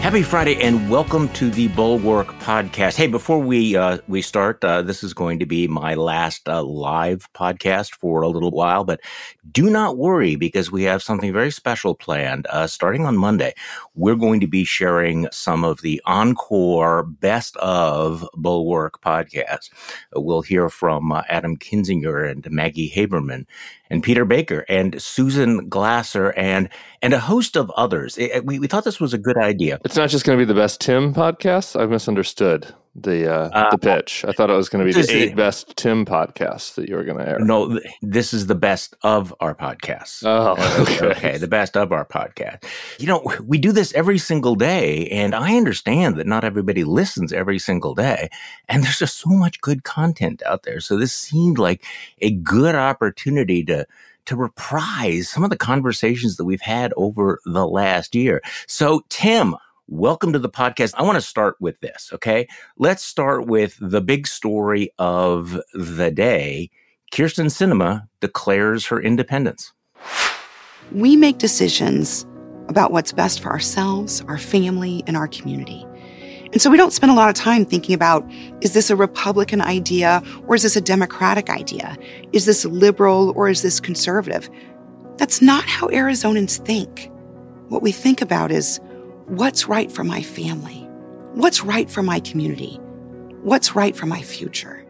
Happy Friday and welcome to the Bulwark podcast. Hey, before we uh, we start, uh, this is going to be my last uh, live podcast for a little while, but do not worry because we have something very special planned. Uh, starting on Monday, we're going to be sharing some of the encore best of Bulwark podcast. We'll hear from uh, Adam Kinzinger and Maggie Haberman and Peter Baker and Susan Glasser and and a host of others. It, we, we thought this was a good idea. It's not just going to be the best Tim podcast. I've misunderstood the uh, uh, the pitch. I thought it was going to be the eight best Tim podcasts that you were going to air. No, this is the best of our podcasts. Oh, okay. okay, the best of our podcast. You know, we do this every single day, and I understand that not everybody listens every single day, and there's just so much good content out there. So this seemed like a good opportunity to to reprise some of the conversations that we've had over the last year. So, Tim, welcome to the podcast. I want to start with this, okay? Let's start with the big story of the day. Kyrsten Sinema declares her independence. We make decisions about what's best for ourselves, our family, and our community. And so we don't spend a lot of time thinking about is this a Republican idea or is this a Democratic idea? Is this liberal or is this conservative? That's not how Arizonans think. What we think about is what's right for my family? What's right for my community? What's right for my future?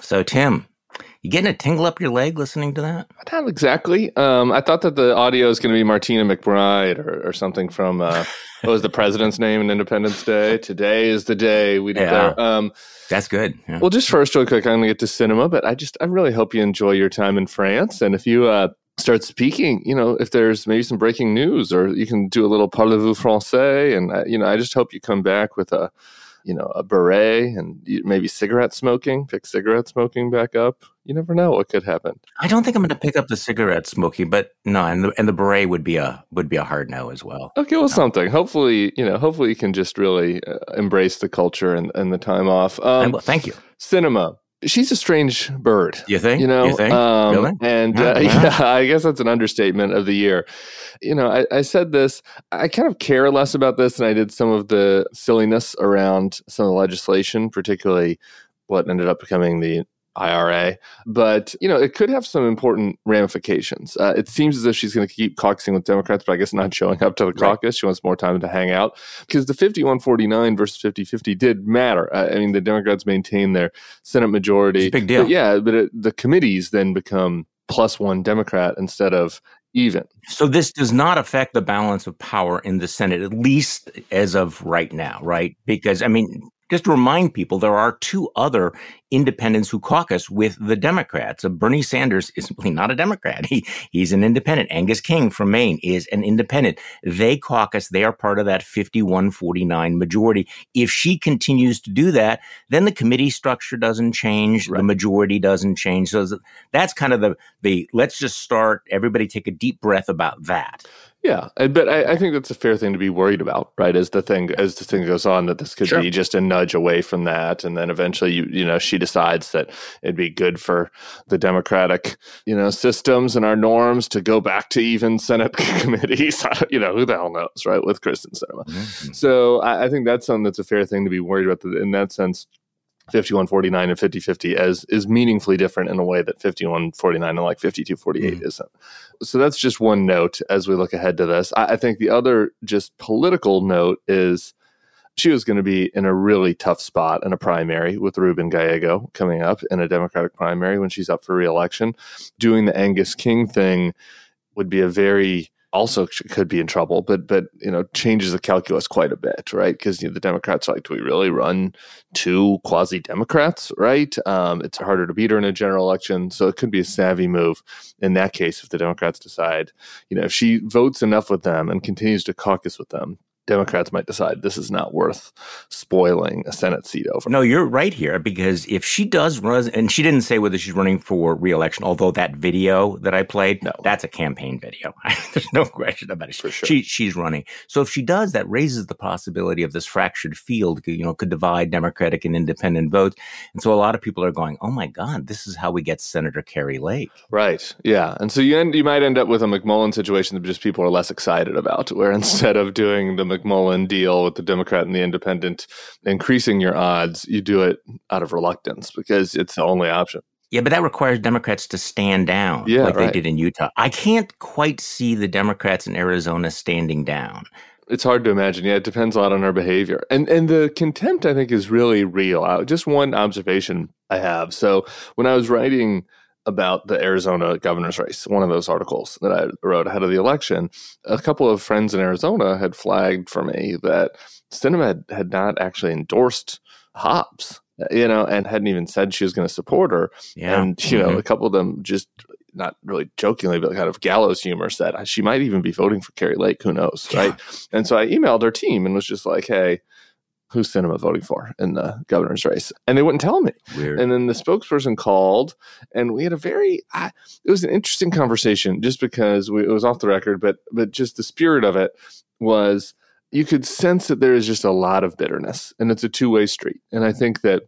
So, Tim, you getting a tingle up your leg listening to that? Not exactly. Um, I thought that the audio is going to be Martina McBride or, or something from uh, what was the president's name in Independence Day? Today is the day we declare. Yeah. Um, That's good. Yeah. Well, just first, real quick, I'm going to get to Sinema, but I just I really hope you enjoy your time in France, and if you uh, start speaking, you know, if there's maybe some breaking news, or you can do a little parlez-vous français, and uh, you know, I just hope you come back with a you know, a beret and maybe cigarette smoking, pick cigarette smoking back up. You never know what could happen. I don't think I'm going to pick up the cigarette smoking, but no, and the, and the beret would be a would be a hard no as well. Okay, well, no. something. Hopefully, you know, hopefully you can just really uh, embrace the culture and, and the time off. Um, thank you. Sinema she's a strange bird. You think? You know, you think? Um, really? And uh, yeah, I guess that's an understatement of the year. You know, I, I, said this. I kind of care less about this than I did some of the silliness around some of the legislation, particularly what ended up becoming the IRA, but you know it could have some important ramifications. Uh, it seems as if she's going to keep caucusing with Democrats, but I guess not showing up to the caucus. Right. She wants more time to hang out because the 51-49 versus 50-50 did matter. Uh, I mean, the Democrats maintain their Senate majority. big deal. But yeah, but it, the committees then become plus one Democrat instead of even. So this does not affect the balance of power in the Senate, at least as of right now, right? Because I mean, just to remind people, there are two other independents who caucus with the Democrats. Uh, Bernie Sanders is simply not a Democrat. He, he's an independent. Angus King from Maine is an independent. They caucus. They are part of that 51-49 majority. If she continues to do that, then the committee structure doesn't change. Right. The majority doesn't change. So that's kind of the, the, let's just start. Everybody take a deep breath about that. Yeah, but I, I, think that's a fair thing to be worried about, right? As the thing as the thing goes on, that this could sure. be just a nudge away from that, and then eventually, you you know, she decides that it'd be good for the democratic, you know, systems and our norms to go back to even Senate committees. you know, who the hell knows, right? With Kristen Sinema, mm-hmm. so I, I, think that's something that's a fair thing to be worried about. In that sense, 5149 and 5050 as is meaningfully different in a way that 5149 and like 5248 mm. isn't. So that's just one note as we look ahead to this. I, I think the other just political note is she was going to be in a really tough spot in a primary with Ruben Gallego coming up in a Democratic primary when she's up for reelection. Doing the Angus King thing would be a very also could be in trouble, but but you know changes the calculus quite a bit, right? Because you know, the Democrats are like, do we really run two quasi Democrats, right? Um, it's harder to beat her in a general election, so it could be a savvy move in that case if the Democrats decide, you know, if she votes enough with them and continues to caucus with them, Democrats might decide this is not worth spoiling a Senate seat over. No, you're right here because if she does run, and she didn't say whether she's running for reelection, although that video that I played, no. that's a campaign video. There's no question about it. For sure. She, she's running. So if she does, that raises the possibility of this fractured field, you know, could divide Democratic and independent votes. And so a lot of people are going, oh my God, this is how we get Senator Kari Lake. Right. Yeah. And so you, end, you might end up with a McMullin situation that just people are less excited about, where instead of doing the McMullin deal with the Democrat and the Independent, increasing your odds, you do it out of reluctance because it's the only option. Yeah, but that requires Democrats to stand down yeah, like right. they did in Utah. I can't quite see the Democrats in Arizona standing down. It's hard to imagine. Yeah, it depends a lot on her behavior. And and the contempt I think is really real. Uh, just one observation I have. So when I was writing about the Arizona governor's race, one of those articles that I wrote ahead of the election, a couple of friends in Arizona had flagged for me that Sinema had, had not actually endorsed Hobbs you know, and hadn't even said she was going to support her. Yeah. And, you mm-hmm. know, a couple of them just not really jokingly, but kind of gallows humor said she might even be voting for Kari Lake. Who knows? Yeah. Right. And so I emailed her team and was just like, hey, who's Sinema voting for in the governor's race? And they wouldn't tell me. Weird. And then the spokesperson called, and we had a very, uh, it was an interesting conversation just because we, it was off the record, but but just the spirit of it was you could sense that there is just a lot of bitterness, and it's a two way street. And I think that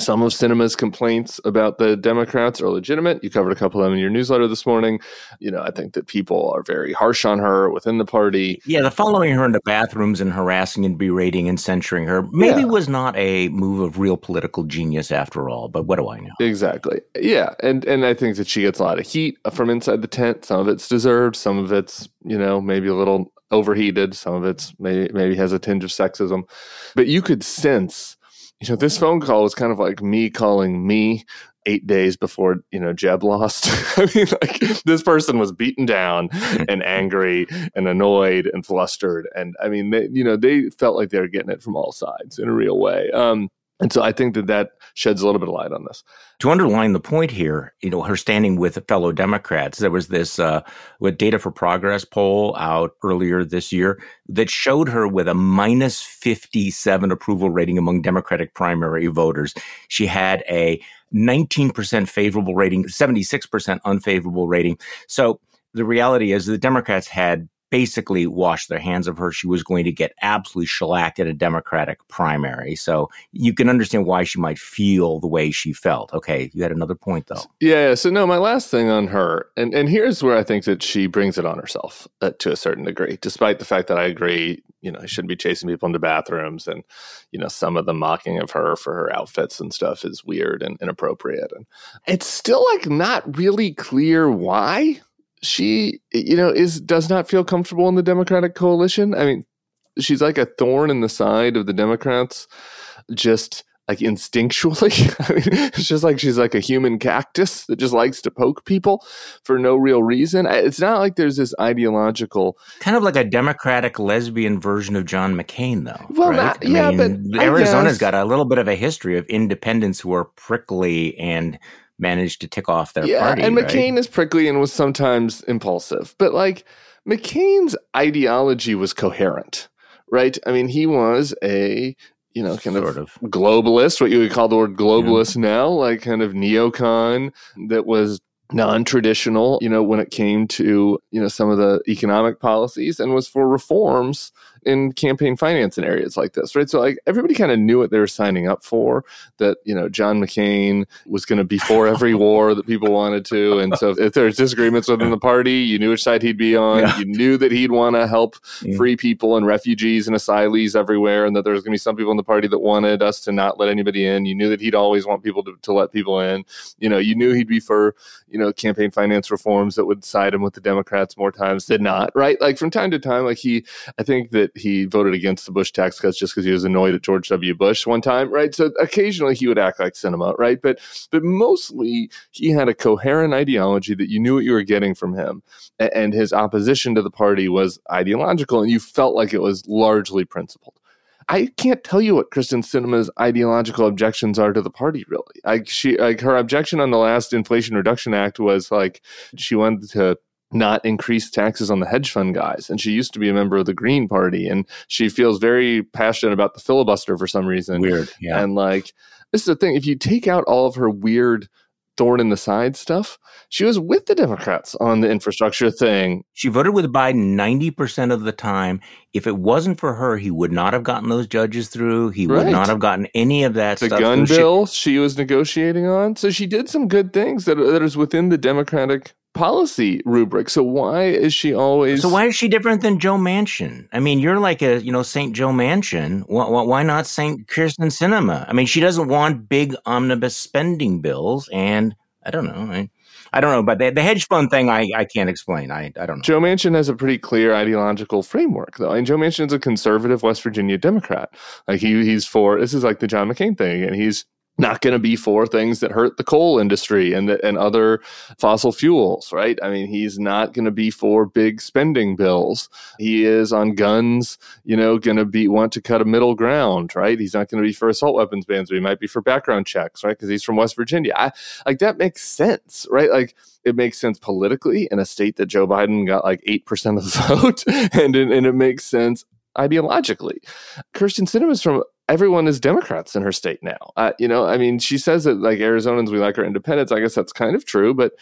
some of Sinema's complaints about the Democrats are legitimate. You covered a couple of them in your newsletter this morning. You know, I think that people are very harsh on her within the party. Yeah, the following her into bathrooms and harassing and berating and censuring her maybe Yeah. was not a move of real political genius after all, but what do I know? Exactly. Yeah, and and I think that she gets a lot of heat from inside the tent. Some of it's deserved. Some of it's you know maybe a little overheated. Some of it's maybe maybe has a tinge of sexism, but you could sense. You know, this phone call was kind of like me calling me eight days before you know Jeb lost. I mean, like this person was beaten down and angry and annoyed and flustered, and I mean, they, you know, they felt like they were getting it from all sides in a real way. Um, and so I think that that sheds a little bit of light on this. To underline the point here, you know, her standing with fellow Democrats, there was this uh, with Data for Progress poll out earlier this year that showed her with a minus 57 approval rating among Democratic primary voters. She had a 19% favorable rating, 76% unfavorable rating. So the reality is the Democrats had basically washed their hands of her. She was going to get absolutely shellacked in a Democratic primary. So you can understand why she might feel the way she felt. Okay, you had another point though. Yeah. So no, my last thing on her, and and here's where I think that she brings it on herself uh, to a certain degree, despite the fact that I agree, you know, I shouldn't be chasing people into bathrooms, and you know, some of the mocking of her for her outfits and stuff is weird and inappropriate, and it's still like not really clear why she, you know, is does not feel comfortable in the Democratic coalition. I mean, she's like a thorn in the side of the Democrats, just like instinctually. I mean, it's just like she's like a human cactus that just likes to poke people for no real reason. It's not like there's this ideological. Kind of like a Democratic lesbian version of John McCain, though. Well, right? not- yeah, but I Arizona's got a little bit of a history of independents who are prickly and managed to tick off their yeah, party. and right? McCain is prickly and was sometimes impulsive, but like McCain's ideology was coherent, right? I mean, he was a you know kind sort of of. globalist, what you would call the word globalist now, like kind of neocon that was non-traditional, you know, when it came to, you know, some of the economic policies and was for reforms in campaign finance in areas like this, right? So like everybody kind of knew what they were signing up for, that, you know, John McCain was going to be for every war that people wanted to. And so if there's disagreements within the party, you knew which side he'd be on. Yeah. You knew that he'd want to help free people and refugees and asylees everywhere, and that there was going to be some people in the party that wanted us to not let anybody in. You knew that he'd always want people to, to let people in. You know, you knew he'd be for, you know, campaign finance reforms that would side him with the Democrats more times than not, right? Like from time to time, like he, I think that he voted against the Bush tax cuts just because he was annoyed at George W. Bush one time, right? So occasionally he would act like Sinema, right? But but mostly he had a coherent ideology that you knew what you were getting from him, and his opposition to the party was ideological, and you felt like it was largely principled. I can't tell you what Kristen Sinema's ideological objections are to the party. Really, like she, like her objection on the last Inflation Reduction Act was like she wanted to not increase taxes on the hedge fund guys, and she used to be a member of the Green Party, and she feels very passionate about the filibuster for some reason. Weird. Yeah. And like, this is the thing: if you take out all of her weird thorn in the side stuff, she was with the Democrats on the infrastructure thing. She voted with Biden 90% of the time. If it wasn't for her, he would not have gotten those judges through. He would not have gotten any of that the stuff. gun through. She- bill she was negotiating on. So she did some good things that, that is within the Democratic policy rubric. So why is she always? So why is she different than Joe Manchin? I mean, you're like a you know Saint Joe Manchin. Why, why not Saint Kyrsten Sinema? I mean, she doesn't want big omnibus spending bills, and I don't know. I, I don't know, but the, the hedge fund thing, I, I can't explain. I, I don't know. Joe Manchin has a pretty clear ideological framework, though. And Joe Manchin is a conservative West Virginia Democrat. Like he he's for this is like the John McCain thing, and he's not going to be for things that hurt the coal industry and the, and other fossil fuels, right? I mean, he's not going to be for big spending bills. He is on guns, you know, going to be want to cut a middle ground, right? He's not going to be for assault weapons bans, but he might be for background checks, right? Because he's from West Virginia. I, like that makes sense, right? Like it makes sense politically in a state that Joe Biden got like eight percent of the vote, and and it makes sense ideologically. Kyrsten Sinema is from everyone is Democrats in her state now. Uh, you know, I mean, she says that like Arizonans, we like our independence. I guess that's kind of true, but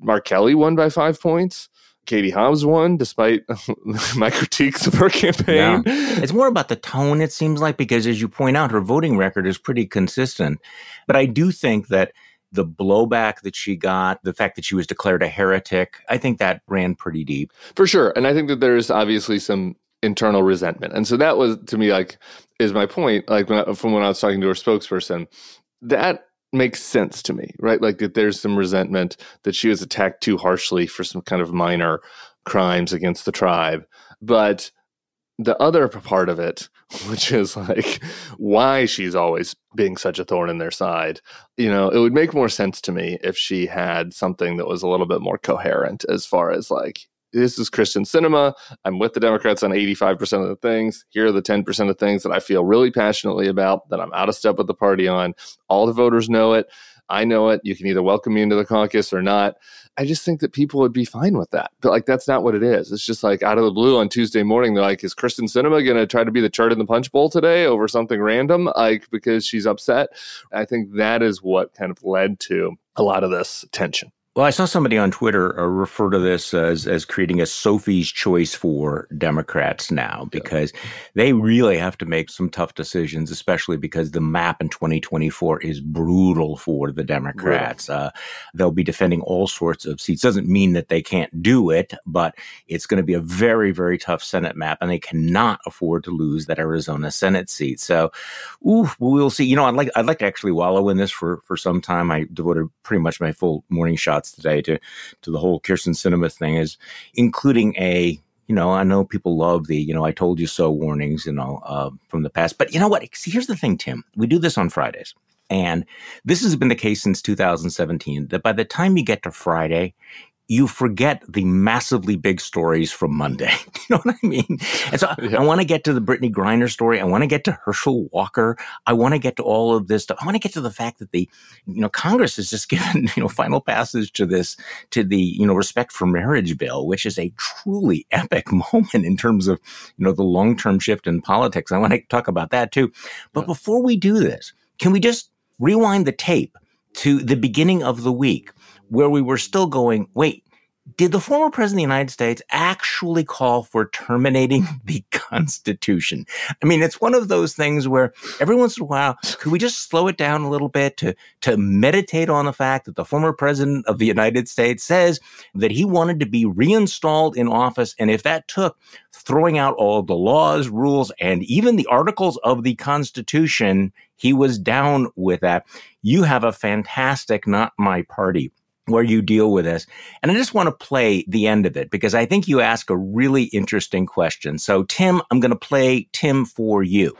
Mark Kelly won by five points. Katie Hobbs won despite my critiques of her campaign. Yeah. It's more about the tone, it seems like, because as you point out, her voting record is pretty consistent. But I do think that the blowback that she got, the fact that she was declared a heretic, I think that ran pretty deep. For sure. And I think that there's obviously some internal resentment. And so that was to me like is my point. Like when I, from when I was talking to her spokesperson, that makes sense to me, right? Like that there's some resentment that she was attacked too harshly for some kind of minor crimes against the tribe, but the other part of it, which is like why she's always being such a thorn in their side, you know, it would make more sense to me if she had something that was a little bit more coherent as far as like, this is Kyrsten Sinema. I'm with the Democrats on 85% of the things. Here are the 10% of things that I feel really passionately about that I'm out of step with the party on. All the voters know it. I know it. You can either welcome me into the caucus or not. I just think that people would be fine with that. But like, that's not what it is. It's just like out of the blue on Tuesday morning, they're like, is Kyrsten Sinema going to try to be the chart in the punch bowl today over something random? Like, because she's upset. I think that is what kind of led to a lot of this tension. Well, I saw somebody on Twitter uh, refer to this as as creating a Sophie's choice for Democrats now because yeah. they really have to make some tough decisions, especially because the map in 2024 is brutal for the Democrats. Uh, they'll be defending all sorts of seats. Doesn't mean that they can't do it, but it's going to be a very very tough Senate map, and they cannot afford to lose that Arizona Senate seat. So, ooh, we'll see. You know, I'd like I'd like to actually wallow in this for for some time. I devoted pretty much my full morning shot today to to the whole Kyrsten Sinema thing is including a you know, I know people love the, you know, I told you so warnings, you know, uh, from the past. But you know what? Here's the thing, Tim. We do this on Fridays. And this has been the case since 2017 that by the time you get to Friday, you forget the massively big stories from Monday. you know what I mean? And so yeah. I, I want to get to the Brittney Griner story. I want to get to Herschel Walker. I want to get to all of this stuff. I want to get to the fact that the, you know, Congress has just given, you know, final passage to this, to the, you know, respect for marriage bill, which is a truly epic moment in terms of, you know, the long-term shift in politics. I want to talk about that too. But yeah. before we do this, can we just rewind the tape to the beginning of the week? Where we were still going, wait, did the former president of the United States actually call for terminating the Constitution? I mean, it's one of those things where every once in a while, could we just slow it down a little bit to, to meditate on the fact that the former president of the United States says that he wanted to be reinstalled in office. And if that took throwing out all the laws, rules, and even the articles of the Constitution, he was down with that. You have a fantastic, not my party where you deal with this. And I just want to play the end of it because I think you ask a really interesting question. So, Tim, I'm going to play Tim for you.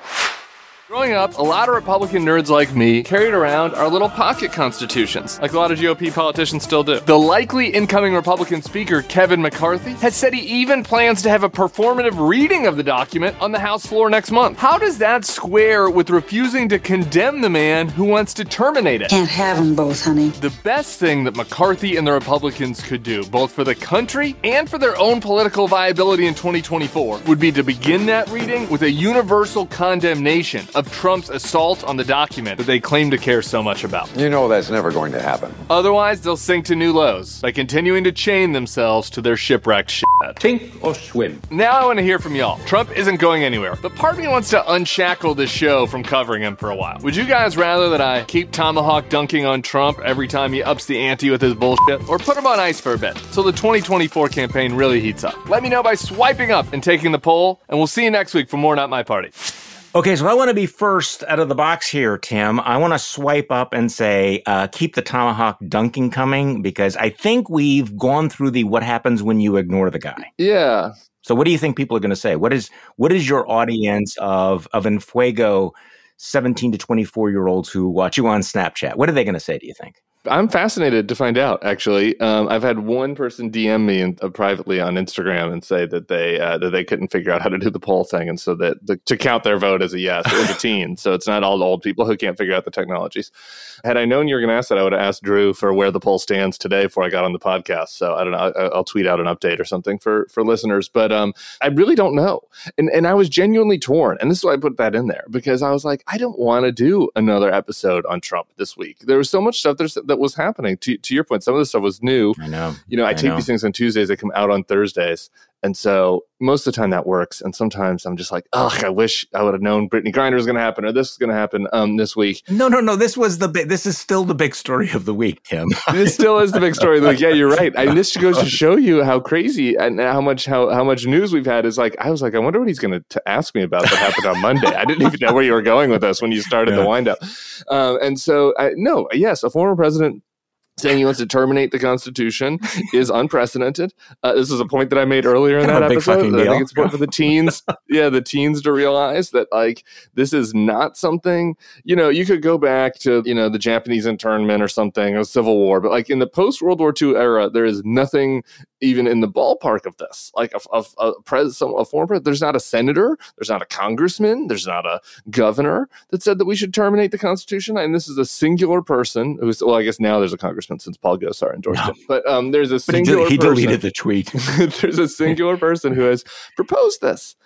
Growing up, a lot of Republican nerds like me carried around our little pocket constitutions, like a lot of GOP politicians still do. The likely incoming Republican Speaker, Kevin McCarthy, has said he even plans to have a performative reading of the document on the House floor next month. How does that square with refusing to condemn the man who wants to terminate it? Can't have them both, honey. The best thing that McCarthy and the Republicans could do, both for the country and for their own political viability in 2024, would be to begin that reading with a universal condemnation of Trump's assault on the document that they claim to care so much about. You know that's never going to happen. Otherwise, they'll sink to new lows by continuing to chain themselves to their shipwrecked shit. Sink or swim. Now I want to hear from y'all. Trump isn't going anywhere, but part of me wants to unshackle this show from covering him for a while. Would you guys rather that I keep tomahawk dunking on Trump every time he ups the ante with his bullshit, or put him on ice for a bit so the 2024 campaign really heats up? Let me know by swiping up and taking the poll, and we'll see you next week for more Not My Party. Okay, so I want to be first out of the box here, Tim. I want to swipe up and say, uh, keep the tomahawk dunking coming because I think we've gone through the what happens when you ignore the guy. Yeah. So, what do you think people are going to say? What is what is your audience of of Enfuego, seventeen to twenty four year olds who watch you on Snapchat? What are they going to say? Do you think? I'm fascinated to find out. Actually, um, I've had one person DM me in, uh, privately on Instagram and say that they uh, that they couldn't figure out how to do the poll thing, and so that the, to count their vote as a yes, it was a teen. So it's not all old people who can't figure out the technologies. Had I known you were going to ask that, I would have asked Drew for where the poll stands today before I got on the podcast. So I don't know. I, will tweet out an update or something for for listeners. But um, I really don't know, and and I was genuinely torn, and this is why I put that in there because I was like, I don't want to do another episode on Trump this week. There was so much stuff there's was happening. To, to your point, some of this stuff was new. I know. You know, I, I take know. these things on Tuesdays, they come out on Thursdays. And so most of the time that works. And sometimes I'm just like, oh, I wish I would have known Brittney Griner was going to happen or this is going to happen um, this week. No, no, no. This was the big, this is still the big story of the week, Tim. this still is the big story of the week. Yeah, you're right. And this goes to show you how crazy and how much, how, how much news we've had is like, I was like, I wonder what he's going to ask me about that happened on Monday. I didn't even know where you were going with us when you started yeah. the windup. Um, and so, I, no, yes, a former president saying he wants to terminate the Constitution is unprecedented. Uh, this is a point that I made earlier in kind that episode. I think it's important for the teens, yeah, the teens to realize that like this is not something. You know, you could go back to you know the Japanese internment or something, or Civil War, but like in the post World War II era, there is nothing even in the ballpark of this. Like a, a, a, pres, a former president, there's not a senator, there's not a congressman, there's not a governor that said that we should terminate the Constitution. And this is a singular person who's well, I guess now there's a congressman since Paul Gosar endorsed no. it. But um, there's a singular. he, he deleted the tweet. there's a singular person who has proposed this,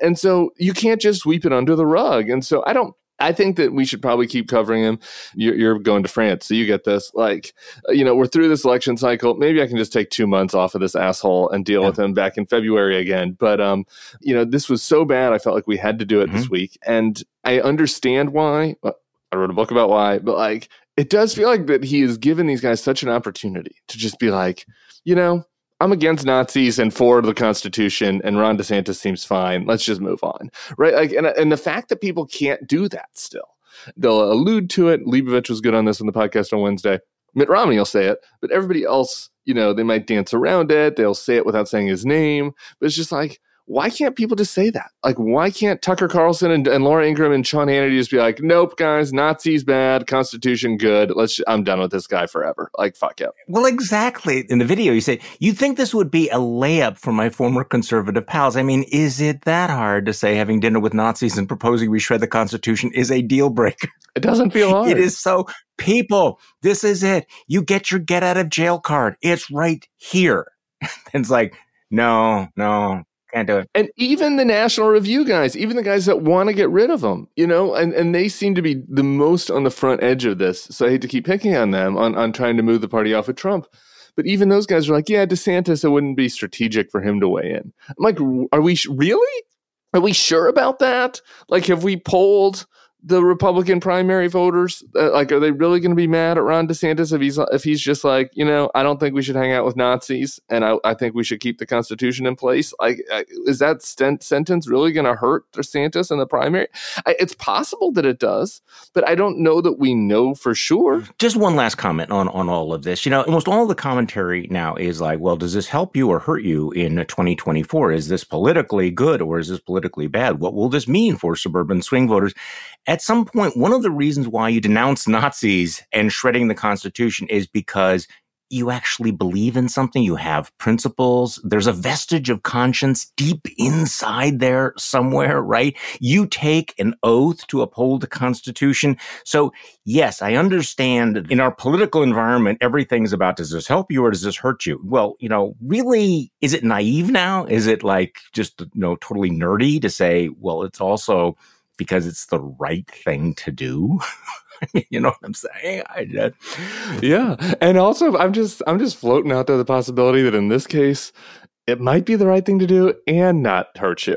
and so you can't just sweep it under the rug. And so I don't. I think that we should probably keep covering him. You're, you're, going to France, so you get this. Like, you know, we're through this election cycle. Maybe I can just take two months off of this asshole and deal yeah. with him back in February again. But, um, you know, this was so bad. I felt like we had to do it mm-hmm. this week, and I understand why. I wrote a book about why, but like it does feel like that he has given these guys such an opportunity to just be like, you know, I'm against Nazis and for the Constitution, and Ron DeSantis seems fine. Let's just move on, right? Like, and and the fact that people can't do that still, they'll allude to it. Leibovich was good on this on the podcast on Wednesday. Mitt Romney will say it, but everybody else, you know, they might dance around it. They'll say it without saying his name, but it's just like why can't people just say that? Like, why can't Tucker Carlson and, and Laura Ingraham and Sean Hannity just be like, nope, guys, Nazis bad, Constitution good. Let's, I'm done with this guy forever. Like, fuck it. Well, exactly. In the video, you say, you think this would be a layup for my former conservative pals. I mean, is it that hard to say having dinner with Nazis and proposing we shred the Constitution is a deal breaker? It doesn't feel hard. It is so, people, this is it. You get your get out of jail card. It's right here. it's like, no, no, can't do it. And even the National Review guys, even the guys that want to get rid of them, you know, and, and they seem to be the most on the front edge of this. So I hate to keep picking on them on, on trying to move the party off of Trump. But even those guys are like, yeah, DeSantis, it wouldn't be strategic for him to weigh in. I'm like, are we really? Are we sure about that? Like, have we polled the Republican primary voters? Uh, like, are they really going to be mad at Ron DeSantis if he's if he's just like, you know, I don't think we should hang out with Nazis, and I, I think we should keep the Constitution in place? Like, uh, is that st- sentence really going to hurt DeSantis in the primary? I, it's possible that it does, but I don't know that we know for sure. Just one last comment on on all of this. You know, almost all the commentary now is like, well, does this help you or hurt you in 2024? Is this politically good or is this politically bad? What will this mean for suburban swing voters? At some point, one of the reasons why you denounce Nazis and shredding the Constitution is because you actually believe in something, you have principles, there's a vestige of conscience deep inside there somewhere, right? You take an oath to uphold the Constitution. So, yes, I understand in our political environment, everything's about does this help you or does this hurt you? Well, you know, really, is it naive now? Is it like just, you know, totally nerdy to say, well, it's also because it's the right thing to do. you know what I'm saying? I just, yeah, and also I'm just I'm just floating out there the possibility that in this case, it might be the right thing to do and not hurt you.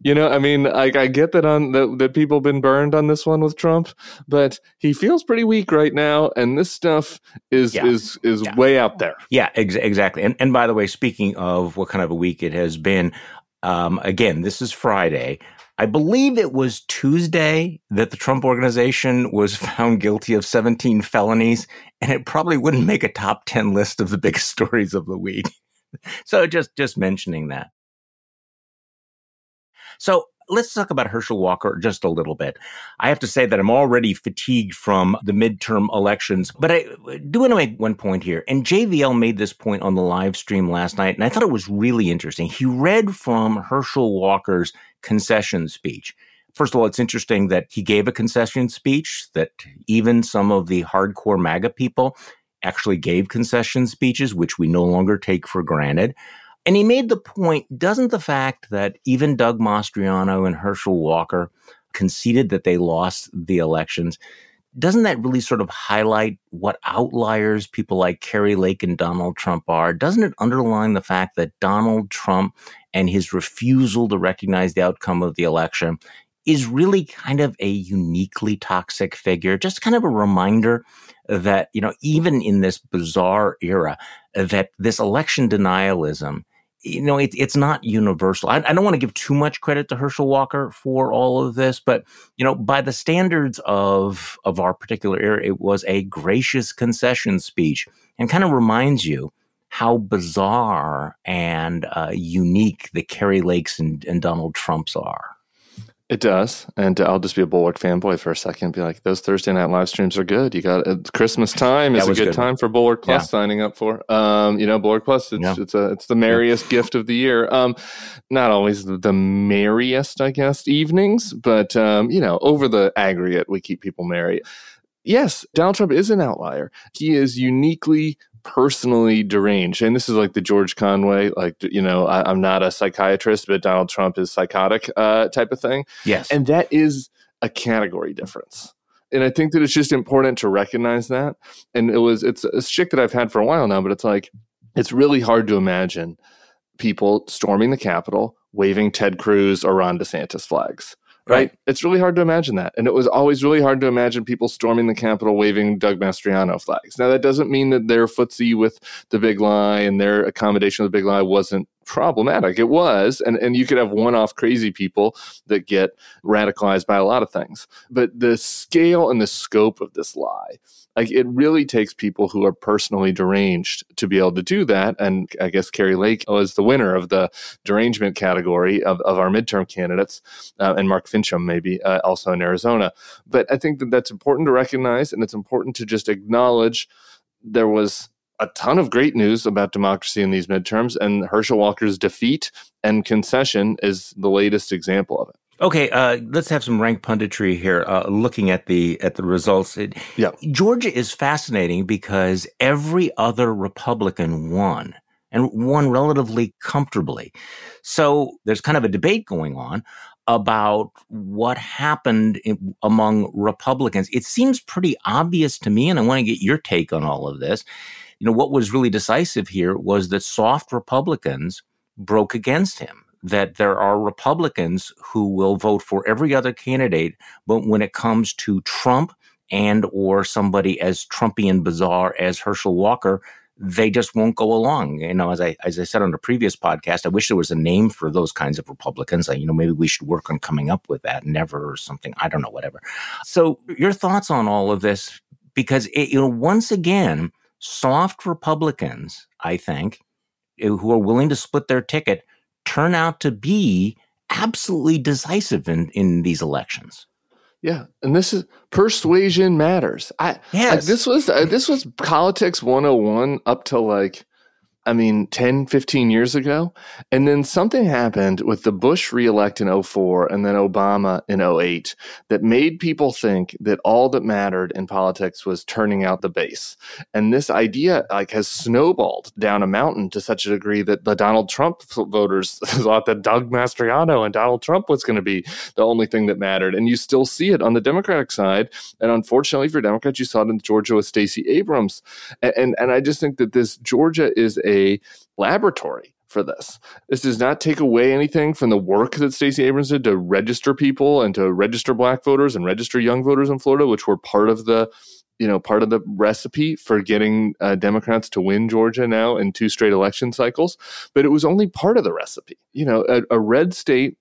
You know, I mean, like I get that on that, that people been burned on this one with Trump, but he feels pretty weak right now, and this stuff is yeah. is is yeah. way out there. Yeah, ex- exactly. And and by the way, speaking of what kind of a week it has been, um, again, this is Friday. I believe it was Tuesday that the Trump organization was found guilty of 17 felonies, and it probably wouldn't make a top 10 list of the biggest stories of the week. so just just mentioning that. So let's talk about Herschel Walker just a little bit. I have to say that I'm already fatigued from the midterm elections, but I do want to make one point here. And JVL made this point on the live stream last night, and I thought it was really interesting. He read from Herschel Walker's concession speech. First of all, it's interesting that he gave a concession speech that even some of the hardcore MAGA people actually gave concession speeches, which we no longer take for granted. And he made the point doesn't the fact that even Doug Mastriano and Herschel Walker conceded that they lost the elections, doesn't that really sort of highlight what outliers people like Kari Lake and Donald Trump are? Doesn't it underline the fact that Donald Trump and his refusal to recognize the outcome of the election is really kind of a uniquely toxic figure? Just kind of a reminder that, you know, even in this bizarre era, that this election denialism, you know, it, it's not universal. I, I don't want to give too much credit to Herschel Walker for all of this, but you know, by the standards of of our particular era, it was a gracious concession speech, and kind of reminds you how bizarre and uh, unique the Kari Lakes and, and Donald Trumps are. It does, and I'll just be a Bulwark fanboy for a second. Be like, those Thursday night live streams are good. You got uh, Christmas time is a good, good, time for Bulwark Plus yeah. signing up for. Um, you know, Bulwark Plus, it's yeah. it's a it's the merriest yeah. gift of the year. Um, not always the, the merriest, I guess, evenings, but um, you know, over the aggregate, we keep people merry. Yes, Donald Trump is an outlier. He is uniquely personally deranged. And this is like the George Conway, like, you know, I, am not a psychiatrist, but Donald Trump is psychotic uh, type of thing. Yes. And that is a category difference. And I think that it's just important to recognize that. And it was, it's a shtick that I've had for a while now, but it's like, it's really hard to imagine people storming the Capitol, waving Ted Cruz or Ron DeSantis flags right? right? It's really hard to imagine that. And it was always really hard to imagine people storming the Capitol waving Doug Mastriano flags. Now, that doesn't mean that their footsie with the big lie and their accommodation of the big lie wasn't problematic. It was. And, and you could have one off crazy people that get radicalized by a lot of things. But the scale and the scope of this lie like it really takes people who are personally deranged to be able to do that. And I guess Kari Lake was the winner of the derangement category of, of our midterm candidates, uh, and Mark Finchem maybe uh, also in Arizona. But I think that that's important to recognize, and it's important to just acknowledge there was a ton of great news about democracy in these midterms, and Herschel Walker's defeat and concession is the latest example of it. Okay, uh, let's have some rank punditry here. Uh, looking at the at the results, it, yeah. Georgia is fascinating because every other Republican won and won relatively comfortably. So there's kind of a debate going on about what happened in, among Republicans. It seems pretty obvious to me, and I want to get your take on all of this. You know, what was really decisive here was that soft Republicans broke against him that there are Republicans who will vote for every other candidate, but when it comes to Trump and or somebody as Trumpian bizarre as Herschel Walker, they just won't go along. You know, as I as I said on a previous podcast, I wish there was a name for those kinds of Republicans. you know, maybe we should work on coming up with that. Never or something. I don't know. Whatever. So, your thoughts on all of this? Because it, you know, once again, soft Republicans, I think, who are willing to split their ticket turn out to be absolutely decisive in, in these elections. Yeah, and this is persuasion matters. I yes. Like this was uh, this was politics 101 up to like I mean, 10, 15 years ago. And then something happened with the Bush reelect in 04 and then Obama in 08 that made people think that all that mattered in politics was turning out the base. And this idea like has snowballed down a mountain to such a degree that the Donald Trump voters thought that Doug Mastriano and Donald Trump was going to be the only thing that mattered. And you still see it on the Democratic side. And unfortunately for Democrats, you saw it in Georgia with Stacey Abrams. And, and, and I just think that this Georgia is a laboratory for this. This does not take away anything from the work that Stacey Abrams did to register people and to register black voters and register young voters in Florida, which were part of the you know part of the recipe for getting uh, Democrats to win Georgia now in two straight election cycles. But it was only part of the recipe. You know, a, a red state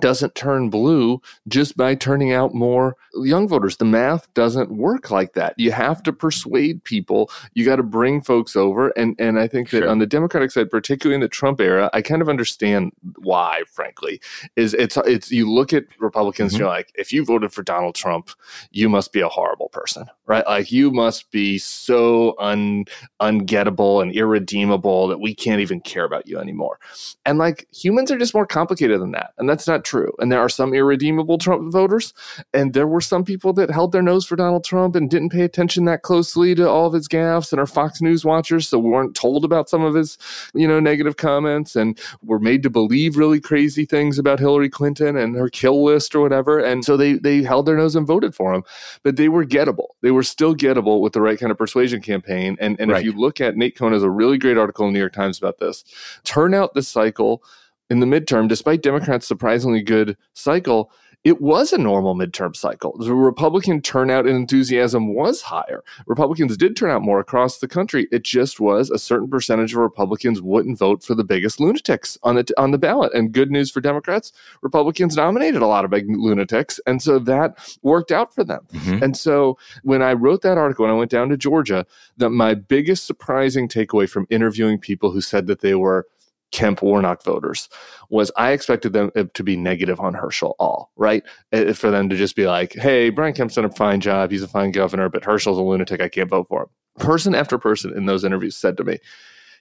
doesn't turn blue just by turning out more young voters. The math doesn't work like that. You have to persuade people. You got to bring folks over. And and I think that sure. on the Democratic side, particularly in the Trump era, I kind of understand why, frankly. Is it's it's you look at Republicans mm-hmm. you're like, if you voted for Donald Trump, you must be a horrible person. Right? Like you must be so un ungettable and irredeemable that we can't even care about you anymore. And like humans are just more complicated than that. And that's not true. And there are some irredeemable Trump voters, and there were some people that held their nose for Donald Trump and didn't pay attention that closely to all of his gaffes and are Fox News watchers, so weren't told about some of his, you know, negative comments and were made to believe really crazy things about Hillary Clinton and her kill list or whatever. And so they they held their nose and voted for him. But they were gettable. They were still gettable with the right kind of persuasion campaign. And and right. if you look at Nate Cohn has a really great article in the New York Times about this. Turn out this cycle in the midterm, despite Democrats' surprisingly good cycle, it was a normal midterm cycle. The Republican turnout and enthusiasm was higher. Republicans did turn out more across the country. It just was a certain percentage of Republicans wouldn't vote for the biggest lunatics on the on the ballot. And good news for Democrats, Republicans nominated a lot of big lunatics, and so that worked out for them. Mm-hmm. And so when I wrote that article and I went down to Georgia, that my biggest surprising takeaway from interviewing people who said that they were Kemp Warnock voters was I expected them uh, to be negative on Herschel all, right? Uh, for them to just be like, hey, Brian Kemp's done a fine job. He's a fine governor, but Herschel's a lunatic. I can't vote for him. Person after person in those interviews said to me,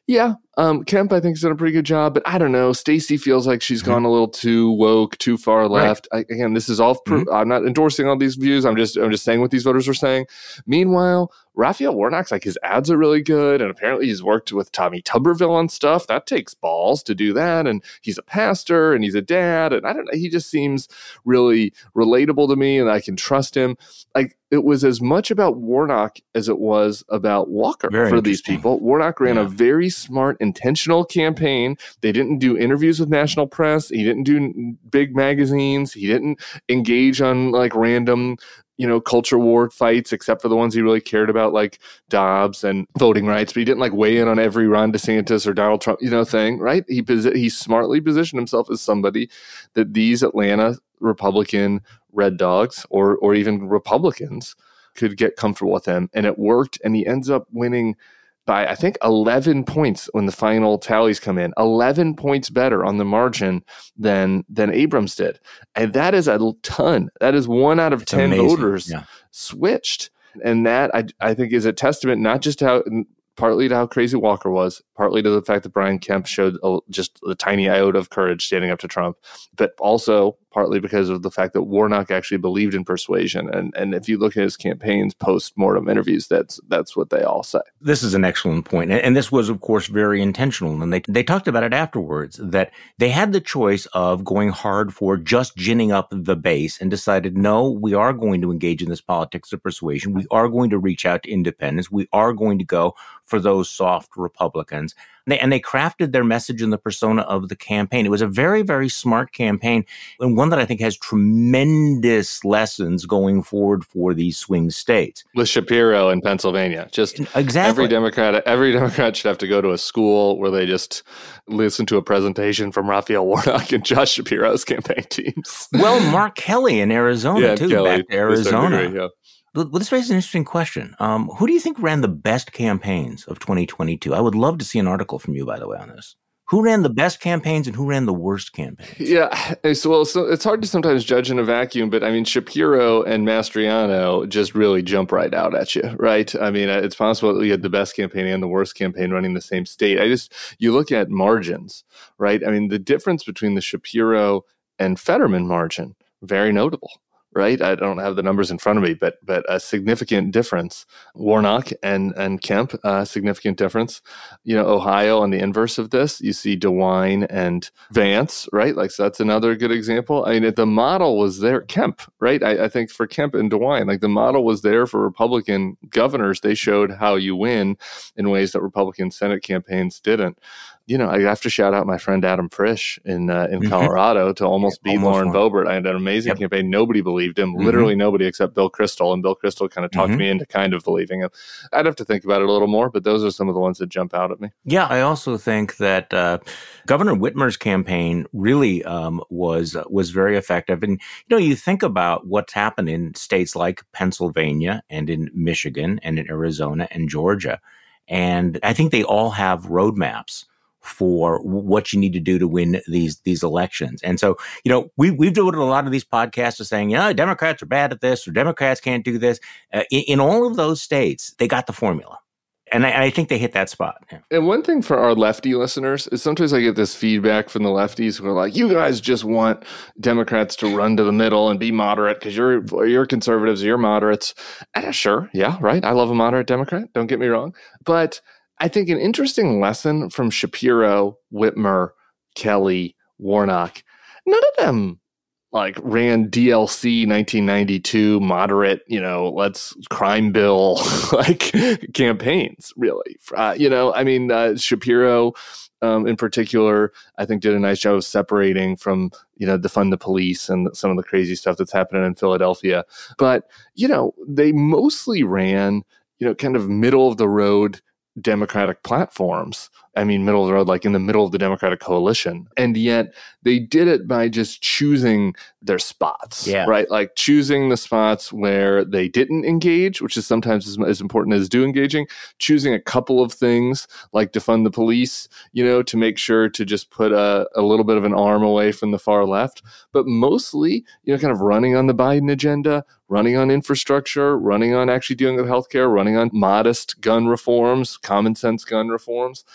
yeah, um, Kemp, I think, has done a pretty good job, but I don't know. Stacey feels like she's mm-hmm. gone a little too woke, too far left. Right. I, again, this is all. Pro- mm-hmm. I'm not endorsing all these views. I'm just, I'm just saying what these voters are saying. Meanwhile, Raphael Warnock's like his ads are really good, and apparently he's worked with Tommy Tuberville on stuff. That takes balls to do that, and he's a pastor and he's a dad, and I don't know. He just seems really relatable to me, and I can trust him. Like it was as much about Warnock as it was about Walker very for these people. Warnock ran yeah. a very smart, intentional campaign. They didn't do interviews with national press. He didn't do big magazines. He didn't engage on like random you know, culture war fights, except for the ones he really cared about, like Dobbs and voting rights. But he didn't like weigh in on every Ron DeSantis or Donald Trump, you know, thing, right? He he smartly positioned himself as somebody that these Atlanta Republican red dogs or or even Republicans could get comfortable with him, and it worked. And he ends up winning by I think 11 points when the final tallies come in. 11 points better on the margin than than Abrams did. And that is a ton. That is one out of it's 10 amazing. voters yeah. switched. And that I I think is a testament not just how partly to how crazy Walker was, partly to the fact that Brian Kemp showed a, just a tiny iota of courage standing up to Trump, but also partly because of the fact that Warnock actually believed in persuasion. And and if you look at his campaigns post mortem interviews, that's that's what they all say. This is an excellent point, and this was of course very intentional. And they they talked about it afterwards that they had the choice of going hard for just ginning up the base and decided no, we are going to engage in this politics of persuasion. We are going to reach out to independents. We are going to go for those soft Republicans. And they, and they crafted their message in the persona of the campaign. It was a very, very smart campaign and one that I think has tremendous lessons going forward for these swing states. With Shapiro in Pennsylvania, just exactly every Democrat, every Democrat should have to go to a school where they just listen to a presentation from Raphael Warnock and Josh Shapiro's campaign teams. well, Mark Kelly in Arizona yeah, too, Kelly, back to Arizona. Degree, yeah. Well, this raises an interesting question. Um, who do you think ran the best campaigns of 2022? I would love to see an article from you, by the way, on this. who ran the best campaigns and who ran the worst campaigns? Yeah, well, so it's hard to sometimes judge in a vacuum, but I mean, Shapiro and Mastriano just really jump right out at you, right? I mean, uh, it's possible that we had the best campaign and the worst campaign running the same state. I just you look at margins, right? I mean, the difference between the Shapiro and Fetterman margin very notable right? I don't have the numbers in front of me, but but a significant difference. Warnock and and Kemp, a significant difference. You know, Ohio on the inverse of this, you see DeWine and Vance, right? Like so that's another good example. I mean, the model was there. Kemp, right? I, I think for Kemp and DeWine, like the model was there for Republican governors. They showed how you win in ways that Republican Senate campaigns didn't you know, I have to shout out my friend Adam Frisch in uh, in mm-hmm. Colorado to almost yeah, beat almost Lauren Boebert. I had an amazing yep. campaign. Nobody believed him, mm-hmm. literally nobody except Bill Kristol, and Bill Kristol kind of talked mm-hmm. me into kind of believing him. I'd have to think about it a little more, but those are some of the ones that jump out at me. Yeah, I also think that uh, Governor Whitmer's campaign really um, was uh, was very effective. And you know, you think about what's happened in states like Pennsylvania and in Michigan and in Arizona and Georgia, and I think they all have roadmaps for what you need to do to win these these elections. And so, you know, we we've devoted a lot of these podcasts to saying, you know, Democrats are bad at this or Democrats can't do this. Uh, in, in, all of those states, they got the formula. And I, I think they hit that spot. Yeah. And one thing for our lefty listeners is sometimes I get this feedback from the lefties who are like, "You guys just want Democrats to run to the middle and be moderate because you're you're conservatives, you're moderates." And sure, yeah, right. I love a moderate Democrat. Don't get me wrong, but I think an interesting lesson from Shapiro, Whitmer, Kelly, Warnock, none of them like ran DLC 1992 moderate, you know, let's crime bill like campaigns, really. Uh, you know, I mean, uh, Shapiro um, in particular, I think did a nice job of separating from, you know, defund the police and some of the crazy stuff that's happening in Philadelphia. But, you know, they mostly ran, you know, kind of middle of the road Democratic platforms. I mean, middle of the road, like in the middle of the Democratic coalition. And yet they did it by just choosing their spots, yeah. right? Like choosing the spots where they didn't engage, which is sometimes as, as important as do engaging, choosing a couple of things like defund the police, you know, to make sure to just put a, a little bit of an arm away from the far left, but mostly, you know, kind of running on the Biden agenda, running on infrastructure, running on actually dealing with healthcare, running on modest gun reforms, common sense gun reforms.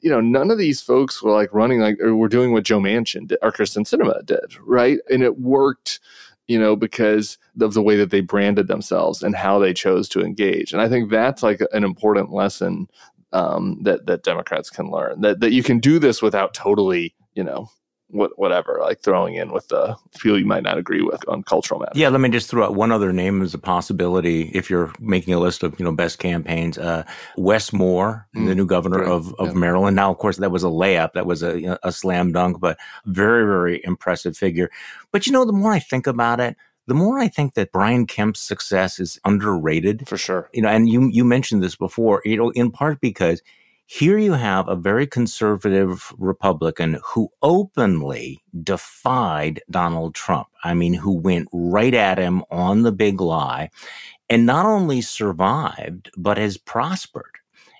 You know, none of these folks were like running like or were doing what Joe Manchin did, or Kyrsten Sinema did, right? And it worked you know, because of the way that they branded themselves and how they chose to engage. And I think that's like an important lesson um, that that Democrats can learn that that you can do this without totally, you know, what, whatever, like throwing in with the people you might not agree with on cultural matters. Yeah, let me just throw out one other name as a possibility if you're making a list of you know best campaigns. Uh, Wes Moore, mm, the new governor right. of, of yeah. Maryland. Now, of course, that was a layup, that was a, a slam dunk, but very very impressive figure. But you know, the more I think about it, the more I think that Brian Kemp's success is underrated. For sure. You know, and you you mentioned this before, you know, in part because here you have a very conservative Republican who openly defied Donald Trump. I mean, who went right at him on the big lie and not only survived, but has prospered.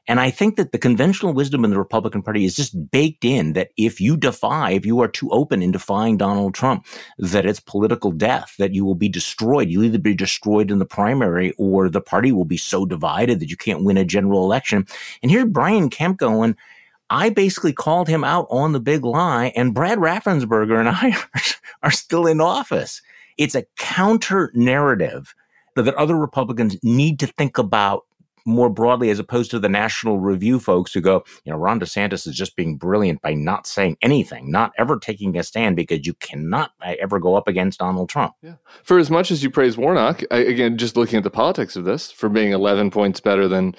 And I think that the conventional wisdom in the Republican Party is just baked in that if you defy, if you are too open in defying Donald Trump, that it's political death, that you will be destroyed. You'll either be destroyed in the primary or the party will be so divided that you can't win a general election. And here's Brian Kemp going, I basically called him out on the big lie, and Brad Raffensperger and I are still in office. It's a counter narrative that other Republicans need to think about more broadly as opposed to the National Review folks who go, you know, Ron DeSantis is just being brilliant by not saying anything, not ever taking a stand because you cannot uh, ever go up against Donald Trump. Yeah. For as much as you praise Warnock, I, again, just looking at the politics of this, for being 11 points better than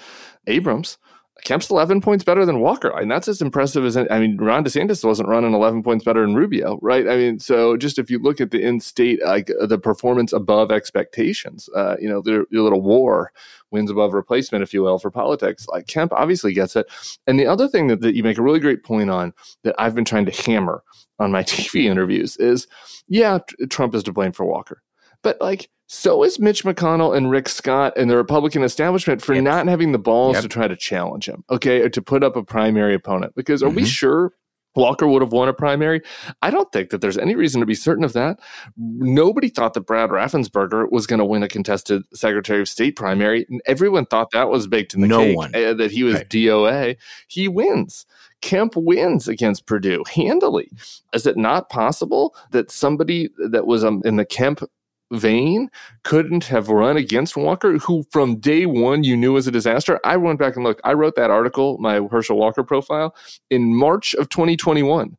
Abrams, Kemp's 11 points better than Walker. and that's as impressive as, I mean, Ron DeSantis wasn't running 11 points better than Rubio, right? I mean, so just if you look at the in state, like the performance above expectations, uh, you know, the little war wins above replacement, if you will, for politics. Like Kemp obviously gets it. And the other thing that, that you make a really great point on that I've been trying to hammer on my TV interviews is yeah, Trump is to blame for Walker. But like, so is Mitch McConnell and Rick Scott and the Republican establishment for yep. not having the balls yep. to try to challenge him, okay, or to put up a primary opponent. Because are mm-hmm. we sure Walker would have won a primary. I don't think that there's any reason to be certain of that. Nobody thought that Brad Raffensperger was going to win a contested Secretary of State primary. Everyone thought that was baked in the no cake, one. Uh, that he was right. DOA. He wins. Kemp wins against Perdue handily. Is it not possible that somebody that was um, in the Kemp vein couldn't have run against Walker, who from day one you knew was a disaster. I went back and looked. I wrote that article, my Herschel Walker profile, in March of 2021.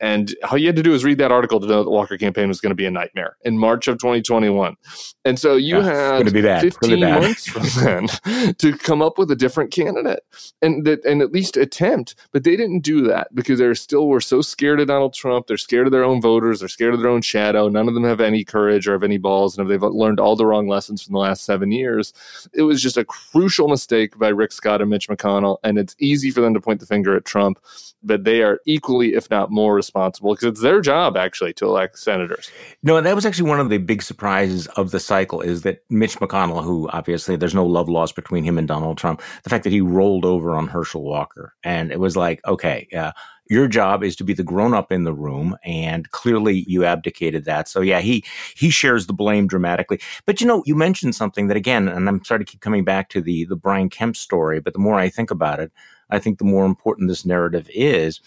And all you had to do was read that article to know that the Walker campaign was going to be a nightmare in March of 2021. And so you yeah, had 15 months from then to come up with a different candidate and that and at least attempt. But they didn't do that because they still were so scared of Donald Trump. They're scared of their own voters. They're scared of their own shadow. None of them have any courage or have any balls. And if they've learned all the wrong lessons from the last seven years, it was just a crucial mistake by Rick Scott and Mitch McConnell. And it's easy for them to point the finger at Trump, but they are equally, if not more, responsible because it's their job actually to elect senators. No, and that was actually one of the big surprises of the cycle is that Mitch McConnell, who obviously there's no love lost between him and Donald Trump, the fact that he rolled over on Herschel Walker. And it was like, okay, uh, your job is to be the grown up in the room and clearly you abdicated that so yeah he he shares the blame dramatically but you know you mentioned something that again and i'm sorry to keep coming back to the the brian kemp story but the more i think about it i think the more important this narrative is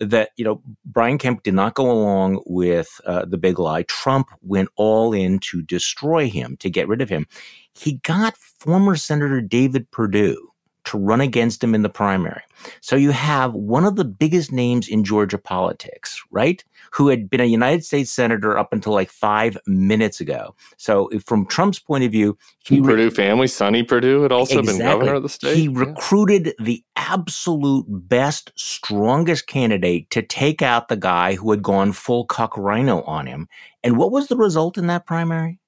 that you know Brian Kemp did not go along with uh, the big lie. Trump went all in to destroy him, to get rid of him. He got former Senator David Perdue to run against him in the primary. So you have one of the biggest names in Georgia politics, right? Who had been a United States senator up until like five minutes ago. So from Trump's point of view, he Perdue family, Sonny Perdue had also exactly. been governor of the state. He yeah. recruited the absolute best, strongest candidate to take out the guy who had gone full cuck rhino on him. And what was the result in that primary?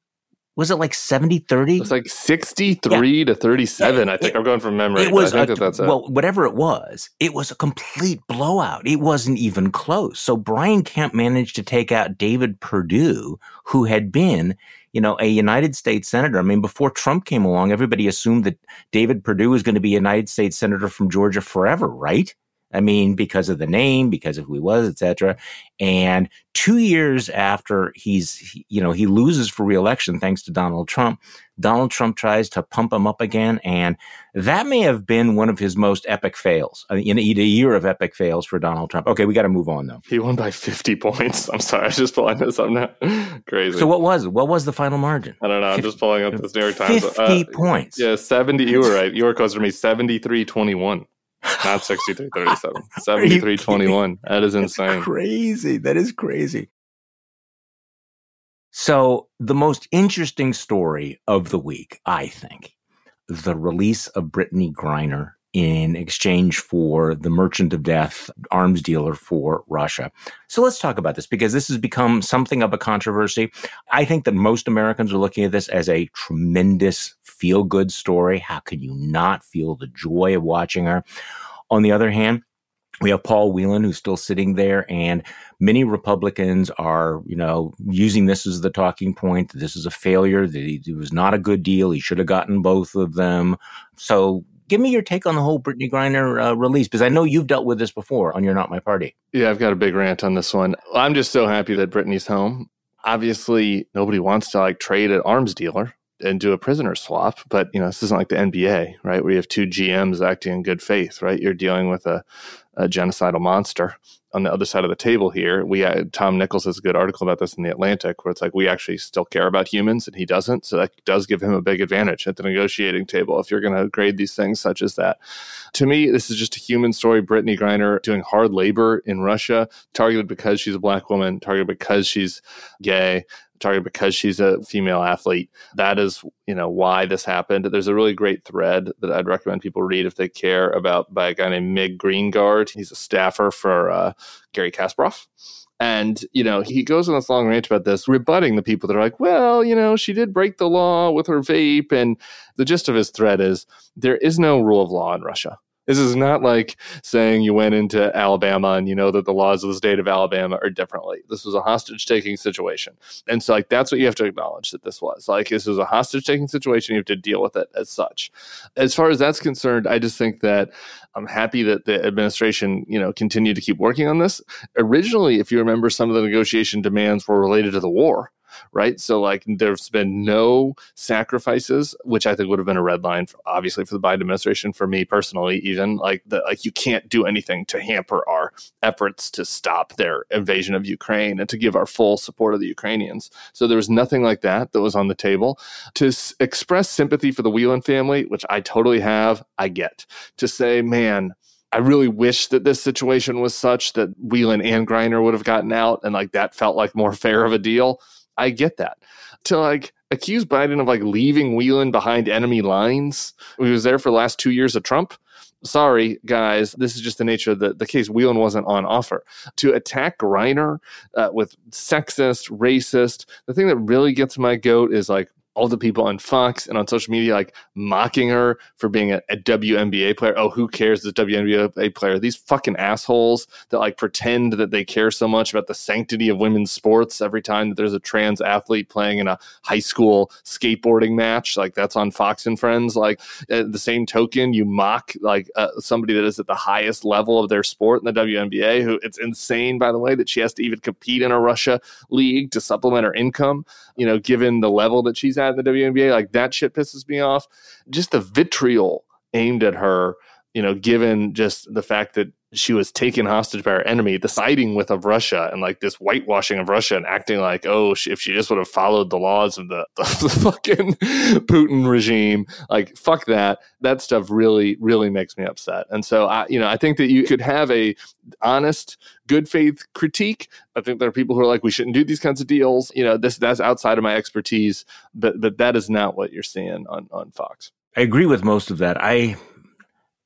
Was it like 70 30? It was like 63 yeah. to 37. Yeah, I think it, I'm going from memory. It was, a, that that's well, whatever it was, it was a complete blowout. It wasn't even close. So Brian Kemp managed to take out David Perdue, who had been, you know, a United States senator. I mean, before Trump came along, everybody assumed that David Perdue was going to be a United States senator from Georgia forever, right? I mean, because of the name, because of who he was, etc. And two years after he's, you know, he loses for reelection thanks to Donald Trump, Donald Trump tries to pump him up again. And that may have been one of his most epic fails. I mean, in a year of epic fails for Donald Trump. Okay, we got to move on though. He won by 50 points. I'm sorry. I was just pulling this up now. Crazy. So what was it? What was the final margin? I don't know. I'm just pulling up this New York Times. 50 uh, points. Yeah, 70. You were right. You were closer to me. 73 21. Not 63 37. 73 21. That is insane. That's crazy. That is crazy. So, the most interesting story of the week, I think, the release of Brittney Griner in exchange for the merchant of death arms dealer for Russia. So let's talk about this because this has become something of a controversy. I think that most Americans are looking at this as a tremendous feel good story. How can you not feel the joy of watching her? On the other hand, we have Paul Whelan who's still sitting there, and many Republicans are, you know, using this as the talking point. This is a failure. That it was not a good deal. He should have gotten both of them. So, give me your take on the whole Brittney Griner uh, release because I know you've dealt with this before on You're Not My Party. Yeah, I've got a big rant on this one. I'm just so happy that Brittney's home. Obviously, nobody wants to like trade an arms dealer and do a prisoner swap. But you know, this isn't like the NBA, right? Where you have two GMs acting in good faith, right? You're dealing with a, a genocidal monster. On the other side of the table here, we had, Tom Nichols has a good article about this in the Atlantic, where it's like we actually still care about humans, and he doesn't. So that does give him a big advantage at the negotiating table if you're going to grade these things such as that. To me, this is just a human story. Brittney Griner doing hard labor in Russia, targeted because she's a black woman, targeted because she's gay because she's a female athlete. That is, you know, why this happened. There's a really great thread that I'd recommend people read if they care about by a guy named Mig Greengard. He's a staffer for uh, Garry Kasparov. And, you know, he goes on this long rant about this, rebutting the people that are like, well, you know, she did break the law with her vape. And the gist of his thread is there is no rule of law in Russia This is not like saying you went into Alabama and you know that the laws of the state of Alabama are differently. This was a hostage taking situation. And so, like, that's what you have to acknowledge that this was. Like, this was a hostage taking situation. You have to deal with it as such. As far as that's concerned, I just think that I'm happy that the administration, you know, continued to keep working on this. Originally, if you remember, some of the negotiation demands were related to the war right? So like there's been no sacrifices, which I think would have been a red line, for, obviously for the Biden administration, for me personally, even like the like you can't do anything to hamper our efforts to stop their invasion of Ukraine and to give our full support of the Ukrainians. So there was nothing like that that was on the table. To s- express sympathy for the Whelan family, which I totally have, I get. To say, man, I really wish that this situation was such that Whelan and Griner would have gotten out and like that felt like more fair of a deal. I get that. To like accuse Biden of like leaving Whelan behind enemy lines, he was there for the last two years of Trump. Sorry, guys, this is just the nature of the, the case. Whelan wasn't on offer. To attack Griner uh, with sexist, racist, the thing that really gets my goat is like all the people on Fox and on social media like mocking her for being a, a WNBA player. Oh, who cares? This WNBA player. These fucking assholes that like pretend that they care so much about the sanctity of women's sports every time that there's a trans athlete playing in a high school skateboarding match. Like that's on Fox and Friends. Like at the same token, you mock like uh, somebody that is at the highest level of their sport in the WNBA. Who it's insane, by the way, that she has to even compete in a Russia league to supplement her income. You know, given the level that she's at the WNBA. Like that shit pisses me off. Just the vitriol aimed at her, you know, given just the fact that she was taken hostage by her enemy, the siding with of Russia and like this whitewashing of Russia and acting like, oh, she, if she just would have followed the laws of the, the, the, fucking Putin regime, like fuck that. That stuff really, really makes me upset. And so I, you know, I think that you could have a honest, good faith critique. I think there are people who are like, we shouldn't do these kinds of deals. You know, this that's outside of my expertise, but but that is not what you're seeing on on Fox. I agree with most of that. I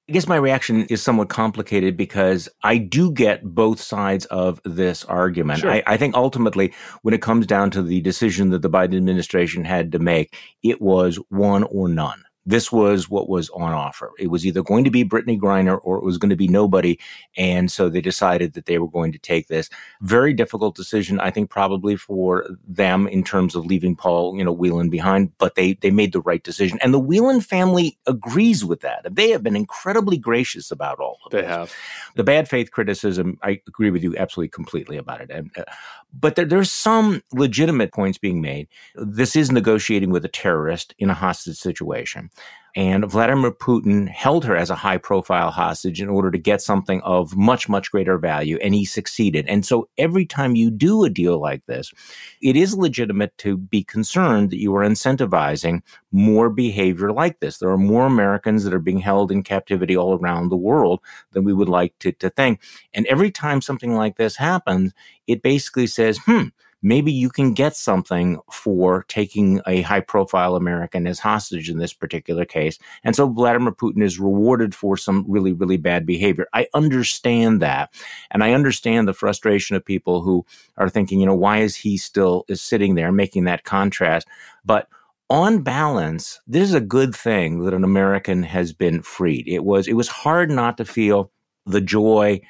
I guess my reaction is somewhat complicated because I do get both sides of this argument. Sure. I, I, think ultimately, when it comes down to the decision that the Biden administration had to make, it was one or none this was what was on offer. It was either going to be Brittney Griner or it was going to be nobody. And so they decided that they were going to take this very difficult decision, I think probably for them in terms of leaving Paul, you know, Whelan behind, but they, they made the right decision. And the Whelan family agrees with that. They have been incredibly gracious about all of they this. have. The bad faith criticism, I agree with you absolutely completely about it. And, uh, but there, there's some legitimate points being made. This is negotiating with a terrorist in a hostage situation. And Vladimir Putin held her as a high profile hostage in order to get something of much, much greater value. And he succeeded. And so every time you do a deal like this, it is legitimate to be concerned that you are incentivizing more behavior like this. There are more Americans that are being held in captivity all around the world than we would like to, to think. And every time something like this happens, it basically says, hmm, maybe you can get something for taking a high profile American as hostage in this particular case. And so Vladimir Putin is rewarded for some really, really bad behavior. I understand that. And I understand the frustration of people who are thinking, you know, why is he still is sitting there making that contrast? But on balance, this is a good thing that an American has been freed. It was it was hard not to feel the joy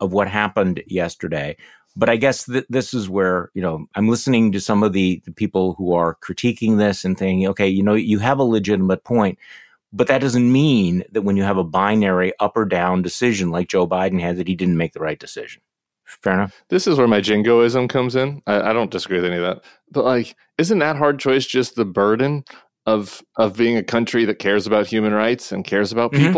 of what happened yesterday but I guess th- this is where, you know, I'm listening to some of the, the people who are critiquing this and thinking, okay, you know, you have a legitimate point, but that doesn't mean that when you have a binary up or down decision like Joe Biden had, that he didn't make the right decision. Fair enough. This is where my jingoism comes in. I, I don't disagree with any of that. But like, isn't that hard choice just the burden of of being a country that cares about human rights and cares about mm-hmm.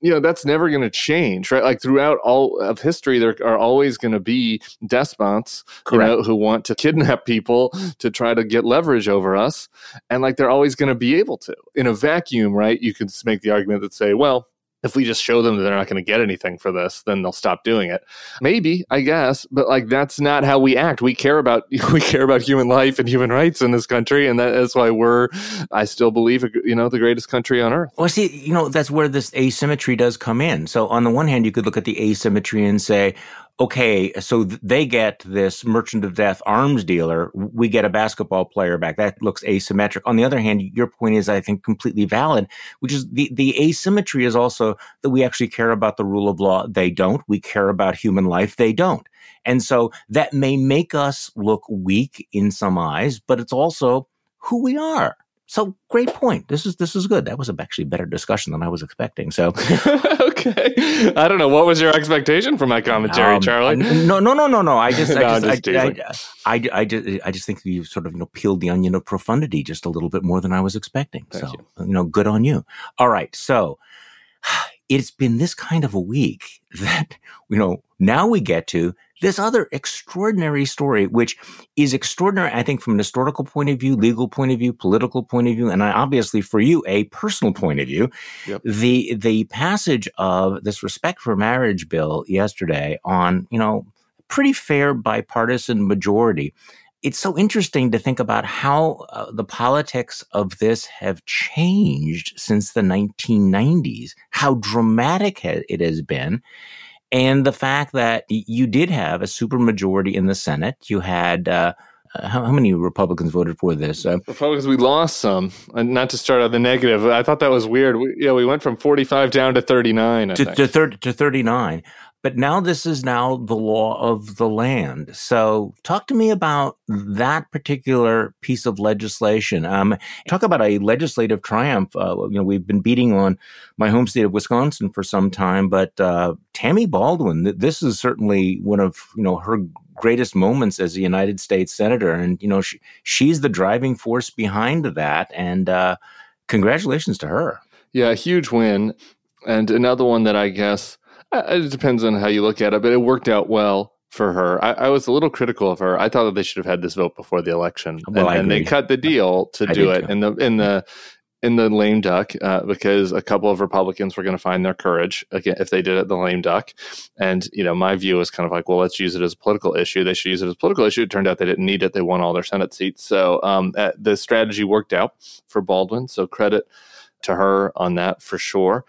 You know that's never going to change right? Like throughout all of history there are always going to be despots you know who want to kidnap people to try to get leverage over us and like they're always going to be able to. In a vacuum right you could make the argument that say well if we just show them that they're not going to get anything for this, then they'll stop doing it. Maybe, I guess, but like that's not how we act. We care about we care about human life and human rights in this country, and that is why we're. I still believe, you know, the greatest country on earth. Well, see, you know, that's where this asymmetry does come in. So on the one hand, you could look at the asymmetry and say, okay, so they get this merchant of death arms dealer. We get a basketball player back. That looks asymmetric. On the other hand, your point is, I think, completely valid, which is the, the asymmetry is also that we actually care about the rule of law. They don't. We care about human life. They don't. And so that may make us look weak in some eyes, but it's also who we are. So great point. This is this is good. That was actually a better discussion than I was expecting. So okay, I don't know what was your expectation for my commentary, um, Charlie. No, no, no, no, no. I just, no, I, just, just I, I, I, I, just, I just think you sort of you know peeled the onion of profundity just a little bit more than I was expecting. Thank so you. you know, good on you. All right, so it's been this kind of a week that you know now we get to this other extraordinary story, which is extraordinary, I think, from an historical point of view, legal point of view, political point of view, and obviously for you, a personal point of view. Yep. The the passage of this respect for marriage bill yesterday on, you know, pretty fair bipartisan majority. It's so interesting to think about how uh, the politics of this have changed since the 1990s, how dramatic it has been and the fact that you did have a supermajority in the Senate. You had uh, uh, how, how, many Republicans voted for this? Uh, Republicans, we lost some. And not to start on the negative, I thought that was weird. We, yeah, we went from forty-five down to thirty-nine. to, to, thir- to thirty-nine. But now this is now the law of the land. So talk to me about that particular piece of legislation. Um, talk about a legislative triumph. Uh, you know, we've been beating on my home state of Wisconsin for some time, but uh, Tammy Baldwin, this is certainly one of you know her greatest moments as a United States senator, and you know she, she's the driving force behind that. And uh, congratulations to her. Yeah, huge win, and another one that I guess it depends on how you look at it, but it worked out well for her. I, I, was a little critical of her. I thought that they should have had this vote before the election, well, and, and they cut the deal to I do it too. in the in the in the lame duck uh, because a couple of Republicans were going to find their courage again if they did it the lame duck. And you know, my view was kind of like, well, let's use it as a political issue. They should use it as a political issue. It turned out they didn't need it. They won all their Senate seats. So um, uh, the strategy worked out for Baldwin. So credit to her on that for sure.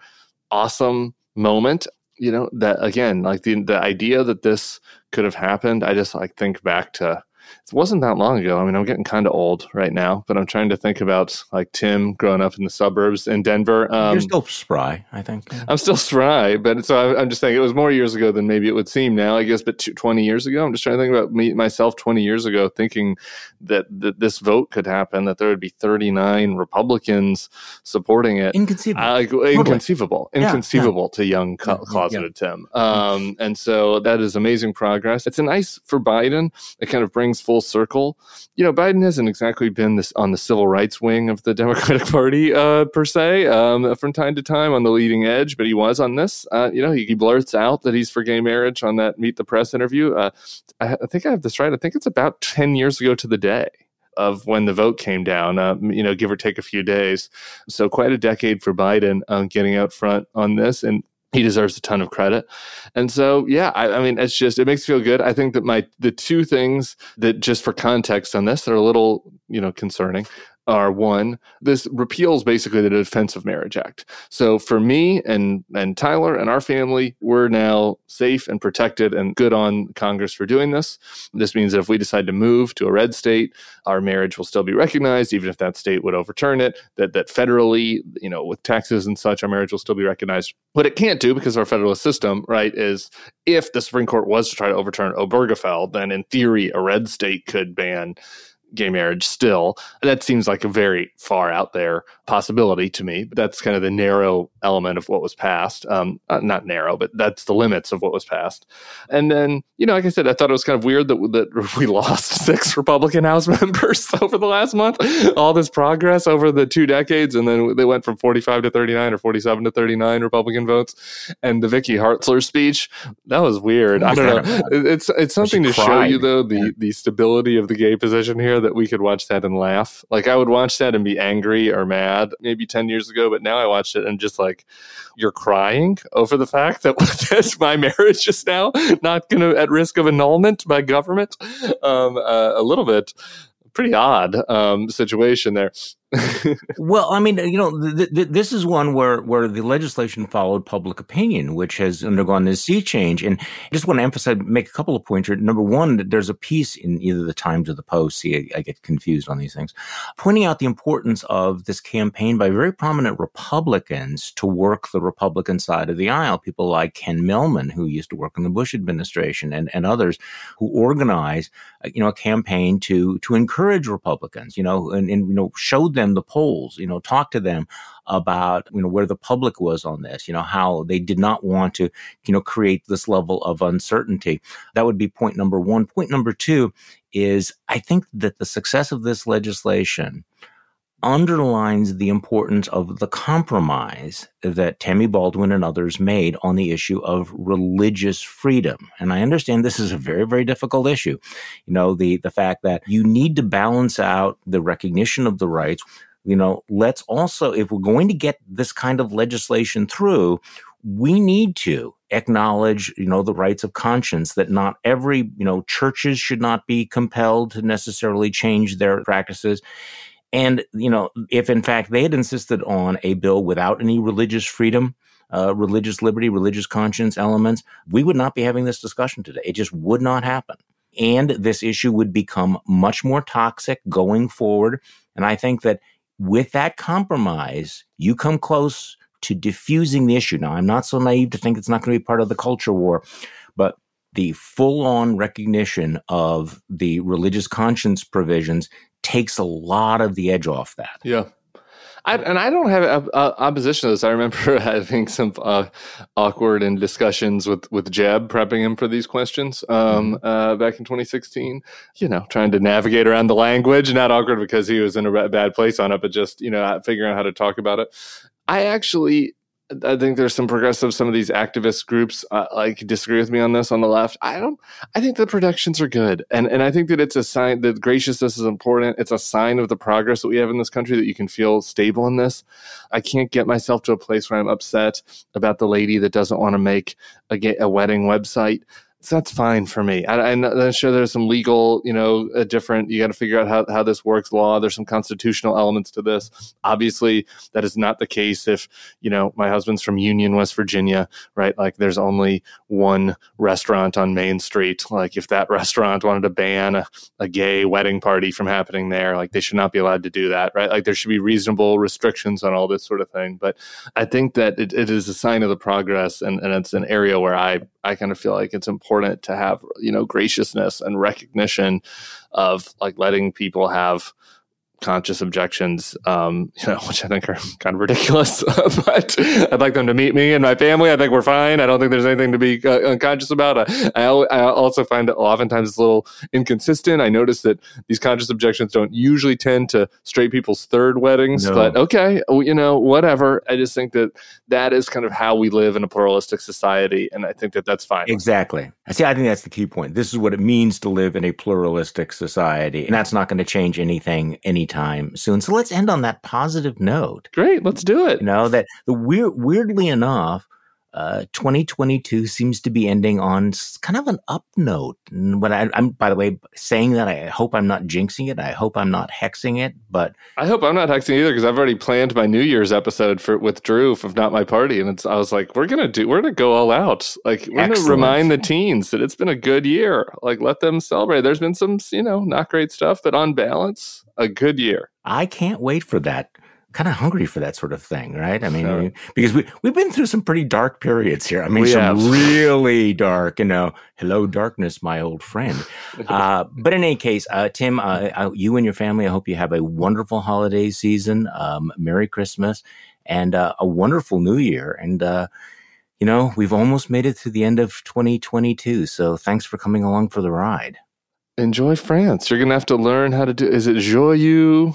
Awesome moment you know that again like the the idea that this could have happened i just like think back to it wasn't that long ago. I mean, I'm getting kind of old right now, but I'm trying to think about like Tim growing up in the suburbs in Denver. Um, You're still spry, I think. I'm still spry, but so I, am just saying it was more years ago than maybe it would seem now, I guess, but 20 years ago. I'm just trying to think about me, myself 20 years ago, thinking that, that this vote could happen, that there would be 39 Republicans supporting it. Inconceivable. Uh, inconceivable. Inconceivable yeah. to young closeted yeah. Tim. Um, and so that is amazing progress. It's a nice for Biden. It kind of brings full circle. You know, Biden hasn't exactly been this on the civil rights wing of the Democratic Party uh, per se um, from time to time on the leading edge, but he was on this. Uh, you know, he, he, blurts out that he's for gay marriage on that Meet the Press interview. Uh, I, I think I have this right. I think it's about ten years ago to the day of when the vote came down, uh, you know, give or take a few days. So quite a decade for Biden um, getting out front on this. And he deserves a ton of credit. And so, yeah, I, I, mean, it's just, it makes me feel good. I think that my, the two things that just for context on this that are a little, you know, concerning are one, this repeals basically the Defense of Marriage Act. So for me and and Tyler and our family, we're now safe and protected and good on Congress for doing this. This means that if we decide to move to a red state, our marriage will still be recognized, even if that state would overturn it. That that federally, you know, with taxes and such, our marriage will still be recognized. What it can't do because our federalist system, right, is if the Supreme Court was to try to overturn Obergefell, then in theory a red state could ban gay marriage still. That seems like a very far out there possibility to me. But that's kind of the narrow element of what was passed. Um, uh, not narrow, but that's the limits of what was passed. And then, you know, like I said, I thought it was kind of weird that, that we lost six Republican House members over the last month. All this progress over the two decades, and then they went from 45 to 39 or 47 to 39 Republican votes. And the Vicky Hartzler speech, that was weird. I don't know. It's it's something to show you though the the stability of the gay position here that we could watch that and laugh. Like I would watch that and be angry or mad maybe 10 years ago, but now I watched it and just like, you're crying over the fact that that's my marriage just now not going to at risk of annulment by government. Um, uh, a little bit pretty odd um, situation there. Well, I mean, you know, th- th- this is one where where the legislation followed public opinion, which has undergone this sea change. And I just want to emphasize, make a couple of points here. Number one, there's a piece in either the Times or the Post. See, I, I get confused on these things, pointing out the importance of this campaign by very prominent Republicans to work the Republican side of the aisle. People like Ken Mehlman, who used to work in the Bush administration, and and others who organized, uh, you know, a campaign to to encourage Republicans, you know, and, and you know, showed them the polls, you know, talk to them about, you know, where the public was on this, you know, how they did not want to, you know, create this level of uncertainty. That would be point number one. Point number two is I think that the success of this legislation underlines the importance of the compromise that Tammy Baldwin and others made on the issue of religious freedom. And I understand this is a very, very difficult issue. You know, the, the fact that you need to balance out the recognition of the rights. You know, let's also, if we're going to get this kind of legislation through, we need to acknowledge, you know, the rights of conscience that not every, you know, churches should not be compelled to necessarily change their practices and, you know, if in fact they had insisted on a bill without any religious freedom, uh, religious liberty, religious conscience elements, we would not be having this discussion today. It just would not happen. And this issue would become much more toxic going forward. And I think that with that compromise, you come close to diffusing the issue. Now, I'm not so naive to think it's not going to be part of the culture war, but the full on recognition of the religious conscience provisions takes a lot of the edge off that. Yeah. I, and I don't have uh, opposition to this. I remember having some uh, awkward in discussions with with Jeb prepping him for these questions um, mm-hmm. uh, back in 2016. You know, trying to navigate around the language, not awkward because he was in a bad place on it, but just you know figuring out how to talk about it. I actually I think there's some progressive, some of these activist groups uh, like disagree with me on this on the left. I don't. I think the productions are good, and and I think that it's a sign that graciousness is important. It's a sign of the progress that we have in this country that you can feel stable in this. I can't get myself to a place where I'm upset about the lady that doesn't want to make a, a wedding website so that's fine for me. I, am sure there's some legal, you know, a different. You got to figure out how, how this works. Law. There's some constitutional elements to this. Obviously, that is not the case if you know my husband's from Union, West Virginia, right? Like there's only one restaurant on Main Street. Like if that restaurant wanted to ban a, a gay wedding party from happening there, like they should not be allowed to do that, right? Like there should be reasonable restrictions on all this sort of thing. But I think that it, it is a sign of the progress, and, and it's an area where I I kind of feel like it's important to have, you know, graciousness and recognition of like letting people have conscious objections, um, you know, which I think are kind of ridiculous. but I'd like them to meet me and my family. I think we're fine. I don't think there's anything to be uh, unconscious about. I, I, I, also find that oftentimes it's a little inconsistent. I notice that these conscious objections don't usually tend to straight people's third weddings. No. But okay, you know, whatever. I just think that that is kind of how we live in a pluralistic society, and I think that that's fine. Exactly. I see. I think that's the key point. This is what it means to live in a pluralistic society, and that's not going to change anything any anytime soon. So let's end on that positive note. Great, let's do it. You know that the weird, weirdly enough, uh, 2022 seems to be ending on kind of an up note. And when I, am by the way, saying that, I hope I'm not jinxing it. I hope I'm not hexing it. But I hope I'm not hexing either because I've already planned my New Year's episode for with Drew, if not my party, and it's I was like, we're gonna do, we're gonna go all out. Like we're Excellent. gonna remind the teens that it's been a good year. Like let them celebrate. There's been some, you know, not great stuff, but on balance, a good year. I can't wait for that kind of hungry for that sort of thing, right? I mean, sure. we, because we we've been through some pretty dark periods here. I mean, we some have. really dark. You know, hello darkness, my old friend. Uh, but in any case, uh, Tim, uh, uh, you and your family, I hope you have a wonderful holiday season. Um, Merry Christmas and uh, a wonderful New Year. And uh, you know, we've almost made it to the end of 2022. So thanks for coming along for the ride. Enjoy France. You're gonna have to learn how to do. Is it joyeux?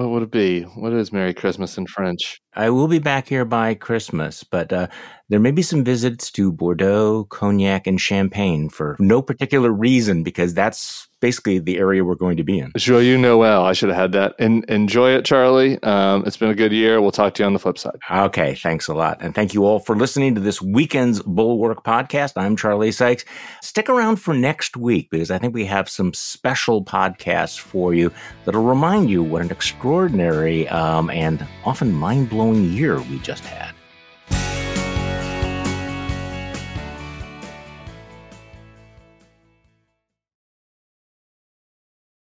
What would it be? What is Merry Christmas in French? I will be back here by Christmas, but uh, there may be some visits to Bordeaux, Cognac, and Champagne for no particular reason because that's basically the area we're going to be in. Joyeux Noel. I should have had that. And enjoy it, Charlie. Um, it's been a good year. We'll talk to you on the flip side. Okay. Thanks a lot. And thank you all for listening to this weekend's Bulwark podcast. I'm Charlie Sykes. Stick around for next week because I think we have some special podcasts for you that'll remind you what an extraordinary um, and often mind blowing year we just had.